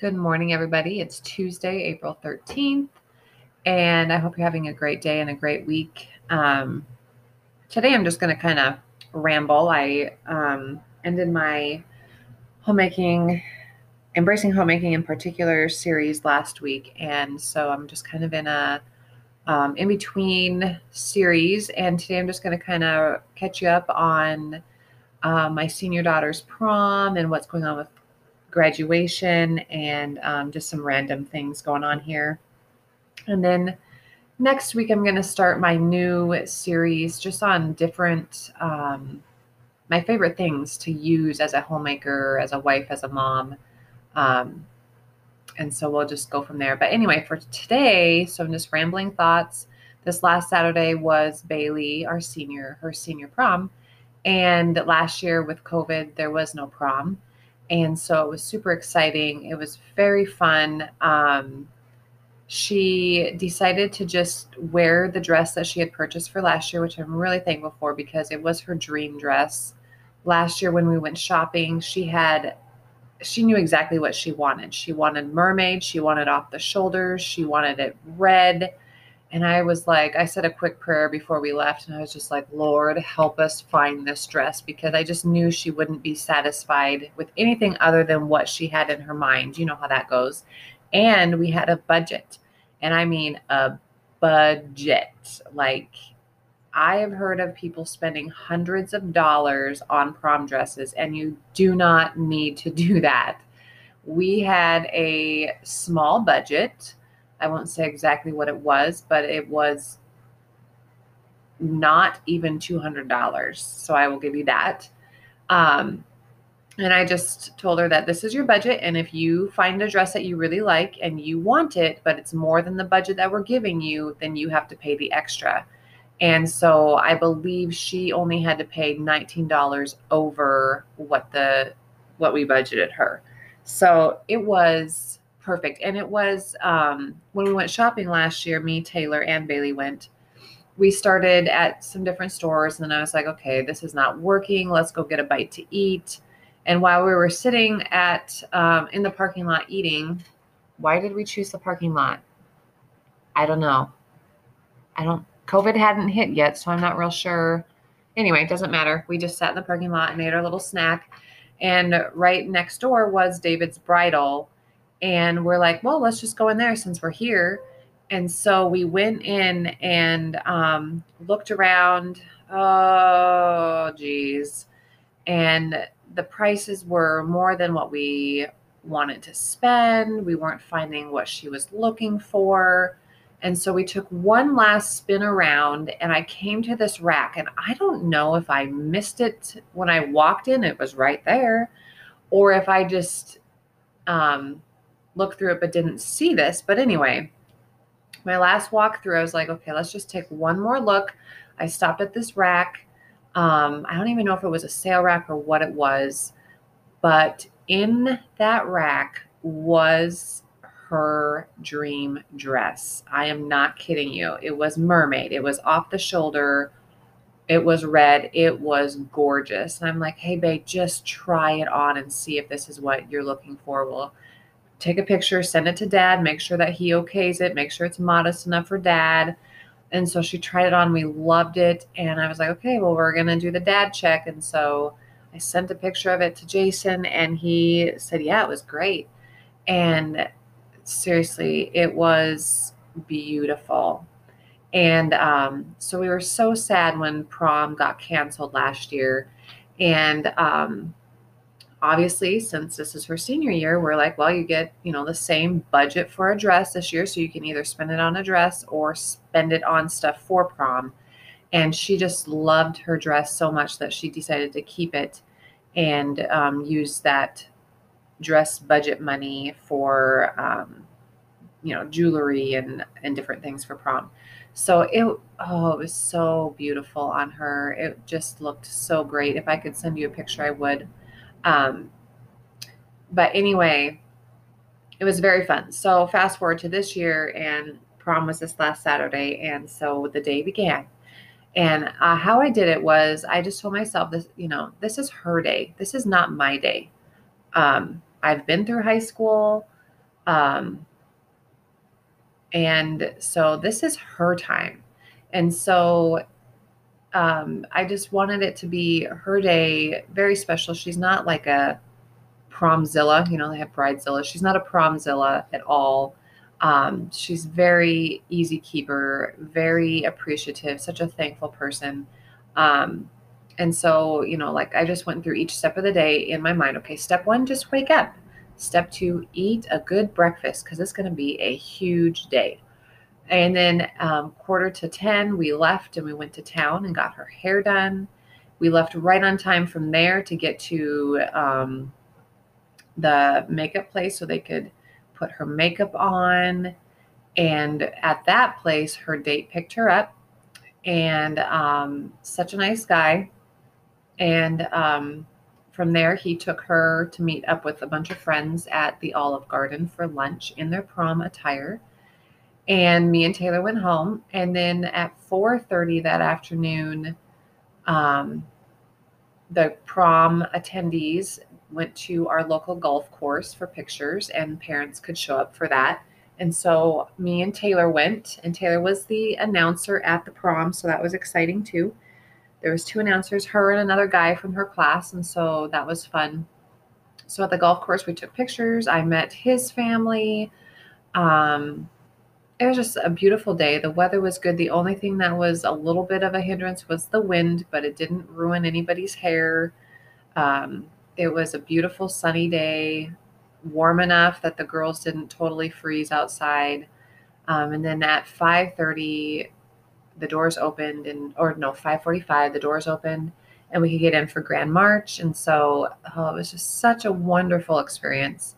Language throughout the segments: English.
Good morning, everybody. It's Tuesday, April 13th, and I hope you're having a great day and a great week. Um, today, I'm just going to kind of ramble. I um, ended my homemaking, embracing homemaking in particular series last week, and so I'm just kind of in a um, in between series. And today, I'm just going to kind of catch you up on uh, my senior daughter's prom and what's going on with graduation and um, just some random things going on here. And then next week, I'm going to start my new series just on different, um, my favorite things to use as a homemaker, as a wife, as a mom. Um, and so we'll just go from there. But anyway, for today, so I'm just rambling thoughts. This last Saturday was Bailey, our senior, her senior prom. And last year with COVID, there was no prom. And so it was super exciting. It was very fun. Um, she decided to just wear the dress that she had purchased for last year, which I'm really thankful for because it was her dream dress. Last year, when we went shopping, she had she knew exactly what she wanted. She wanted mermaid, she wanted off the shoulders, she wanted it red and I was like, I said a quick prayer before we left, and I was just like, Lord, help us find this dress because I just knew she wouldn't be satisfied with anything other than what she had in her mind. You know how that goes. And we had a budget, and I mean a budget. Like, I have heard of people spending hundreds of dollars on prom dresses, and you do not need to do that. We had a small budget I won't say exactly what it was, but it was not even $200. So I will give you that. Um, and I just told her that this is your budget. And if you find a dress that you really like and you want it, but it's more than the budget that we're giving you, then you have to pay the extra. And so I believe she only had to pay $19 over what the what we budgeted her. So it was perfect. And it was um, when we went shopping last year, me, Taylor, and Bailey went. We started at some different stores, and then I was like, okay, this is not working. Let's go get a bite to eat. And while we were sitting at um, in the parking lot eating, why did we choose the parking lot? I don't know. I don't. COVID hadn't hit yet, so I'm not real sure. Anyway, it doesn't matter. We just sat in the parking lot and ate our little snack. And right next door was David's bridal and we're like, well, let's just go in there since we're here. And so we went in and um, looked around. Oh, geez. And the prices were more than what we wanted to spend. We weren't finding what she was looking for. And so we took one last spin around and I came to this rack. And I don't know if I missed it when I walked in, it was right there, or if I just um, look through it but didn't see this. But anyway, my last walk through, I was like, okay, let's just take one more look. I stopped at this rack. Um, I don't even know if it was a sale rack or what it was, but in that rack was her dream dress. I am not kidding you. It was mermaid. It was off the shoulder. It was red. It was gorgeous. And I'm like, hey, babe, just try it on and see if this is what you're looking for. Well, take a picture, send it to dad, make sure that he okays it, make sure it's modest enough for dad. And so she tried it on. We loved it. And I was like, okay, well, we're going to do the dad check. And so I sent a picture of it to Jason, and he said, yeah, it was great. And seriously, it was beautiful. And um, so we were so sad when prom got canceled last year. And um, obviously since this is her senior year we're like well you get you know the same budget for a dress this year so you can either spend it on a dress or spend it on stuff for prom. And she just loved her dress so much that she decided to keep it and um, use that dress budget money for um, you know jewelry and and different things for prom. So it oh it was so beautiful on her. It just looked so great. If i could send you a picture i would um, but anyway, it was very fun. So fast forward to this year, and prom was this last Saturday, and so the day began. And uh, how I did it was I just told myself this, you know, this is her day. This is not my day. Um, I've been through high school. Um, and so this is her time. And so um, I just wanted it to be her day, very special. She's not like a promzilla, you know, they have bridezilla. She's not a promzilla at all. Um, she's very easy keeper, very appreciative, such a thankful person. Um, and so, you know, like I just went through each step of the day in my mind. Okay, step one, just wake up. Step two, eat a good breakfast because it's going to be a huge day. And then um, quarter to 10, we left and we went to town and got her hair done. We left right on time from there to get to um, the makeup place so they could put her makeup on. And at that place, her date picked her up. And um, such a nice guy. And um, from there, he took her to meet up with a bunch of friends at the Olive Garden for lunch in their prom attire and me and Taylor went home. And then at 4:30 that afternoon, um, the prom attendees went to our local golf course for pictures, and parents could show up for that. And so me and Taylor went, and Taylor was the announcer at the prom, so that was exciting too. There was two announcers, her and another guy from her class, and so that was fun. So at the golf course, we took pictures. I met his family. Um, it was just a beautiful day. The weather was good. The only thing that was a little bit of a hindrance was the wind, but it didn't ruin anybody's hair. Um, it was a beautiful sunny day, warm enough that the girls didn't totally freeze outside. Um, and then at 5:30, the doors opened, and or no, 5:45, the doors opened, and we could get in for Grand March. And so, oh, it was just such a wonderful experience.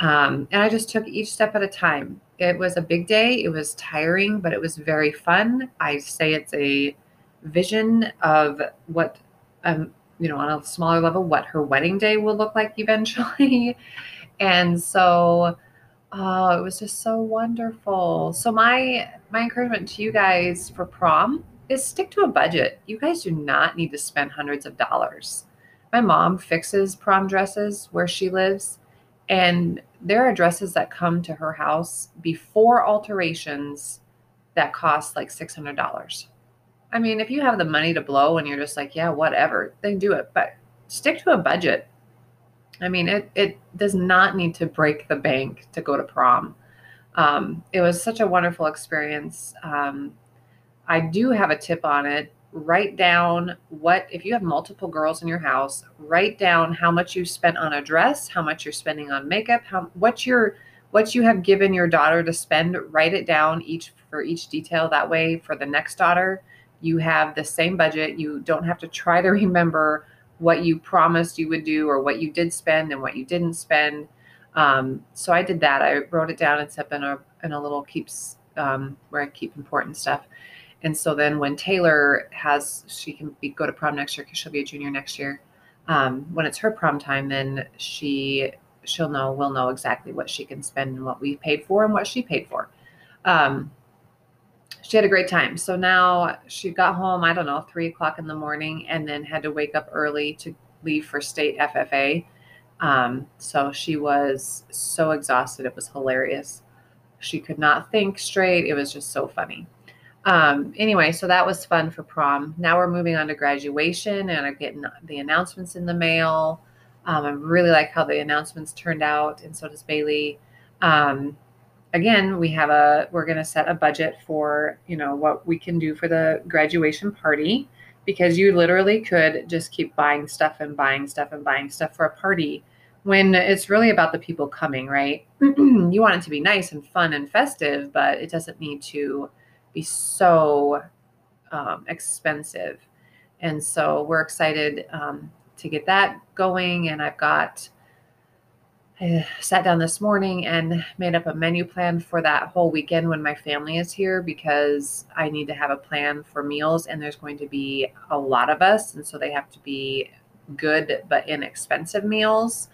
Um, and I just took each step at a time. It was a big day. It was tiring, but it was very fun. I say it's a vision of what, um, you know, on a smaller level, what her wedding day will look like eventually. and so, oh, it was just so wonderful. So my my encouragement to you guys for prom is stick to a budget. You guys do not need to spend hundreds of dollars. My mom fixes prom dresses where she lives and there are dresses that come to her house before alterations that cost like $600. I mean, if you have the money to blow and you're just like, yeah, whatever, then do it. But stick to a budget. I mean, it, it does not need to break the bank to go to prom. Um, it was such a wonderful experience. Um, I do have a tip on it write down what if you have multiple girls in your house write down how much you spent on a dress how much you're spending on makeup how what your what you have given your daughter to spend write it down each for each detail. That way for the next daughter you have the same budget. You don't have to try to remember what you promised you would do or what you did spend and what you didn't spend. Um, so i did that. I wrote it down and set in a in a little keeps um, where i keep important stuff and so then when Taylor has, she can be, go to prom next year because she'll be a junior next year. Um, when it's her prom time, then she she'll know we'll know exactly what she can spend and what we paid for and what she paid for. Um, she had a great time. So now she got home, I don't know, three o'clock in the morning, and then had to wake up early to leave for state FFA. Um, so she was so exhausted. It was hilarious. She could not think straight. It was just so funny. Um, anyway, so that was fun for prom. Now we're moving on to graduation, and I'm getting the announcements in the mail. Um, I really like how the announcements turned out, and so does Bailey. Um, again, we have a we're going to set a budget for you know what we can do for the graduation party because you literally could just keep buying stuff and buying stuff and buying stuff for a party when it's really about the people coming, right? you want it to be nice and fun and festive, but it doesn't need to be so um, expensive. And so we're excited um, to get that going. And I've got, I sat down this morning and made up a menu plan for that whole weekend when my family is here because I need to have a plan for meals. And there's going to be a lot of us. And so they have to be good but inexpensive meals.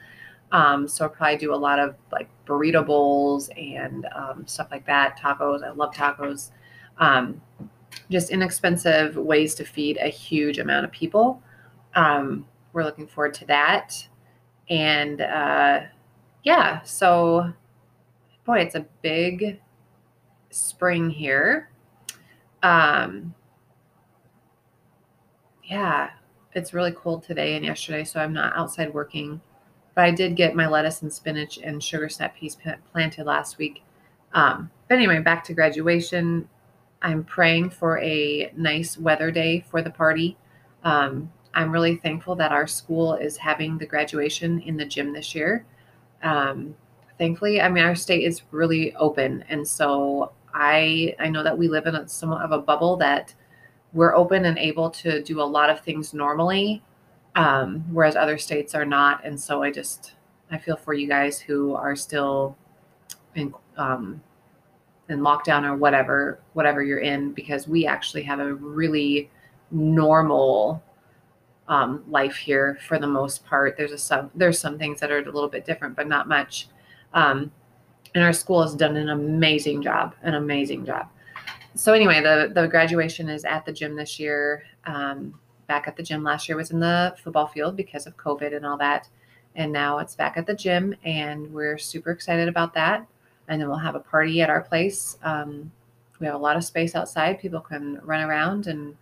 Um, so I'll probably do a lot of like burrito bowls and um, stuff like that. Tacos. I love tacos um, just inexpensive ways to feed a huge amount of people. Um, we're looking forward to that. And uh, yeah, so boy, it's a big spring here. Um, yeah, it's really cold today and yesterday, so I'm not outside working. But I did get my lettuce and spinach and sugar snap peas planted last week. Um, but anyway, back to graduation. I'm praying for a nice weather day for the party. Um, I'm really thankful that our school is having the graduation in the gym this year. Um, thankfully, I mean, our state is really open. And so I, I know that we live in a, somewhat of a bubble that we're open and able to do a lot of things normally, um, whereas other states are not. And so I just, I feel for you guys who are still in, um, in lockdown or whatever, whatever you're in, because we actually have a really normal um, life here for the most part. There's a some there's some things that are a little bit different, but not much. Um, and our school has done an amazing job, an amazing job. So anyway, the the graduation is at the gym this year. Um, back at the gym last year was in the football field because of COVID and all that, and now it's back at the gym, and we're super excited about that. And then we'll have a party at our place. Um, we have a lot of space outside; people can run around and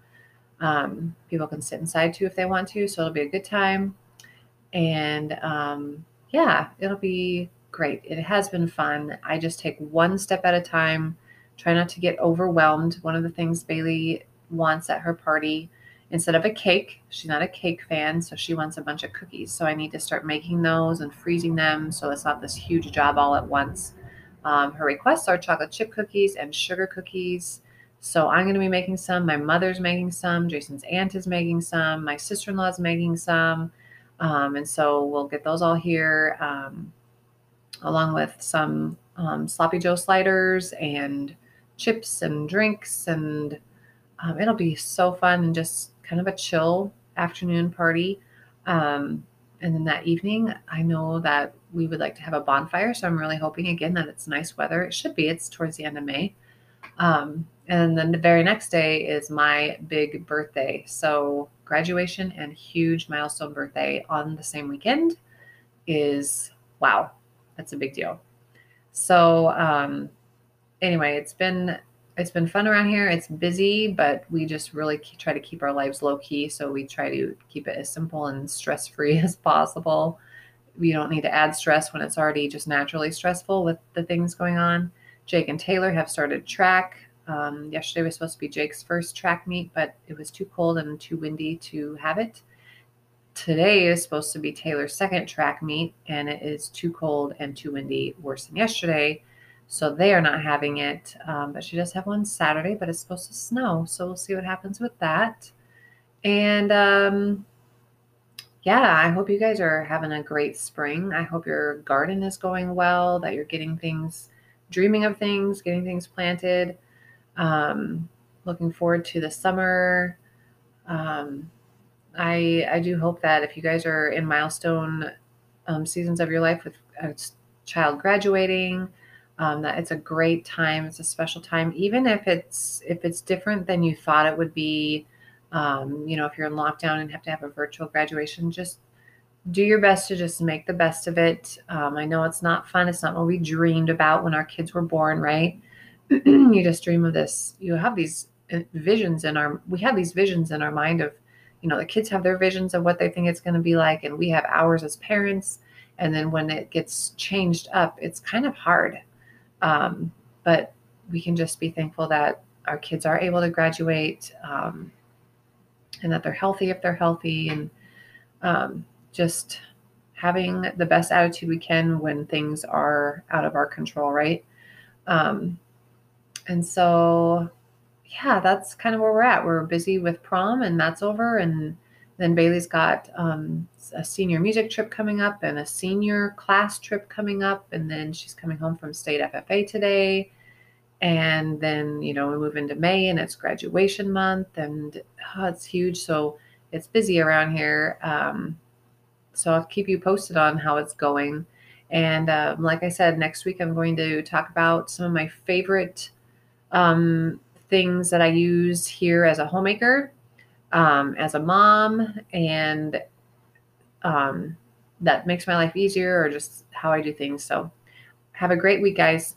um, people can sit inside too if they want to, so it'll be a good time. And um, yeah, it'll be great. It has been fun. I just take one step at a time, try not to get overwhelmed. One of the things Bailey wants at her party, instead of a cake, she's not a cake fan, so she wants a bunch of cookies. So I need to start making those and freezing them so it's not this huge job all at once. Um, her requests are chocolate chip cookies and sugar cookies. So I'm going to be making some. My mother's making some. Jason's aunt is making some. My sister in law is making some. Um, and so we'll get those all here, um, along with some um, sloppy Joe sliders and chips and drinks. And um, it'll be so fun and just kind of a chill afternoon party. Um, and then that evening, I know that we would like to have a bonfire. So I'm really hoping again that it's nice weather. It should be. It's towards the end of May. Um, and then the very next day is my big birthday. So, graduation and huge milestone birthday on the same weekend is wow, that's a big deal. So, um, anyway, it's been it's been fun around here. It's busy, but we just really try to keep our lives low key. So we try to keep it as simple and stress free as possible. We don't need to add stress when it's already just naturally stressful with the things going on. Jake and Taylor have started track. Um, yesterday was supposed to be Jake's first track meet, but it was too cold and too windy to have it. Today is supposed to be Taylor's second track meet, and it is too cold and too windy, worse than yesterday. So they are not having it. Um, but she does have one Saturday, but it's supposed to snow. So we'll see what happens with that. And um, yeah, I hope you guys are having a great spring. I hope your garden is going well, that you're getting things dreaming of things, getting things planted. Um, looking forward to the summer. Um, I I do hope that if you guys are in milestone um, seasons of your life with a child graduating, um, that it's a great time. It's a special time, even if it's if it's different than you thought it would be. Um, you know, if you're in lockdown and have to have a virtual graduation, just do your best to just make the best of it. Um, I know it's not fun. It's not what we dreamed about when our kids were born, right? you just dream of this. You have these uh, visions in our, we have these visions in our mind of, you know, the kids have their visions of what they think it's going to be like, and we have ours as parents. And then when it gets changed up, it's kind of hard. Um, but we can just be thankful that our kids are able to graduate um, and that they're healthy if they're healthy and um, just having the best attitude we can when things are out of our control, right? Um, and so, yeah, that's kind of where we're at. We're busy with prom, and that's over. And then Bailey's got um, a senior music trip coming up and a senior class trip coming up. And then she's coming home from state FFA today. And then, you know, we move into May and it's graduation month, and oh, it's huge. So it's busy around here. Um, so I'll keep you posted on how it's going. And um, like I said, next week I'm going to talk about some of my favorite um, things that I use here as a homemaker, um, as a mom, and um, that makes my life easier or just how I do things. So Have a great week, guys.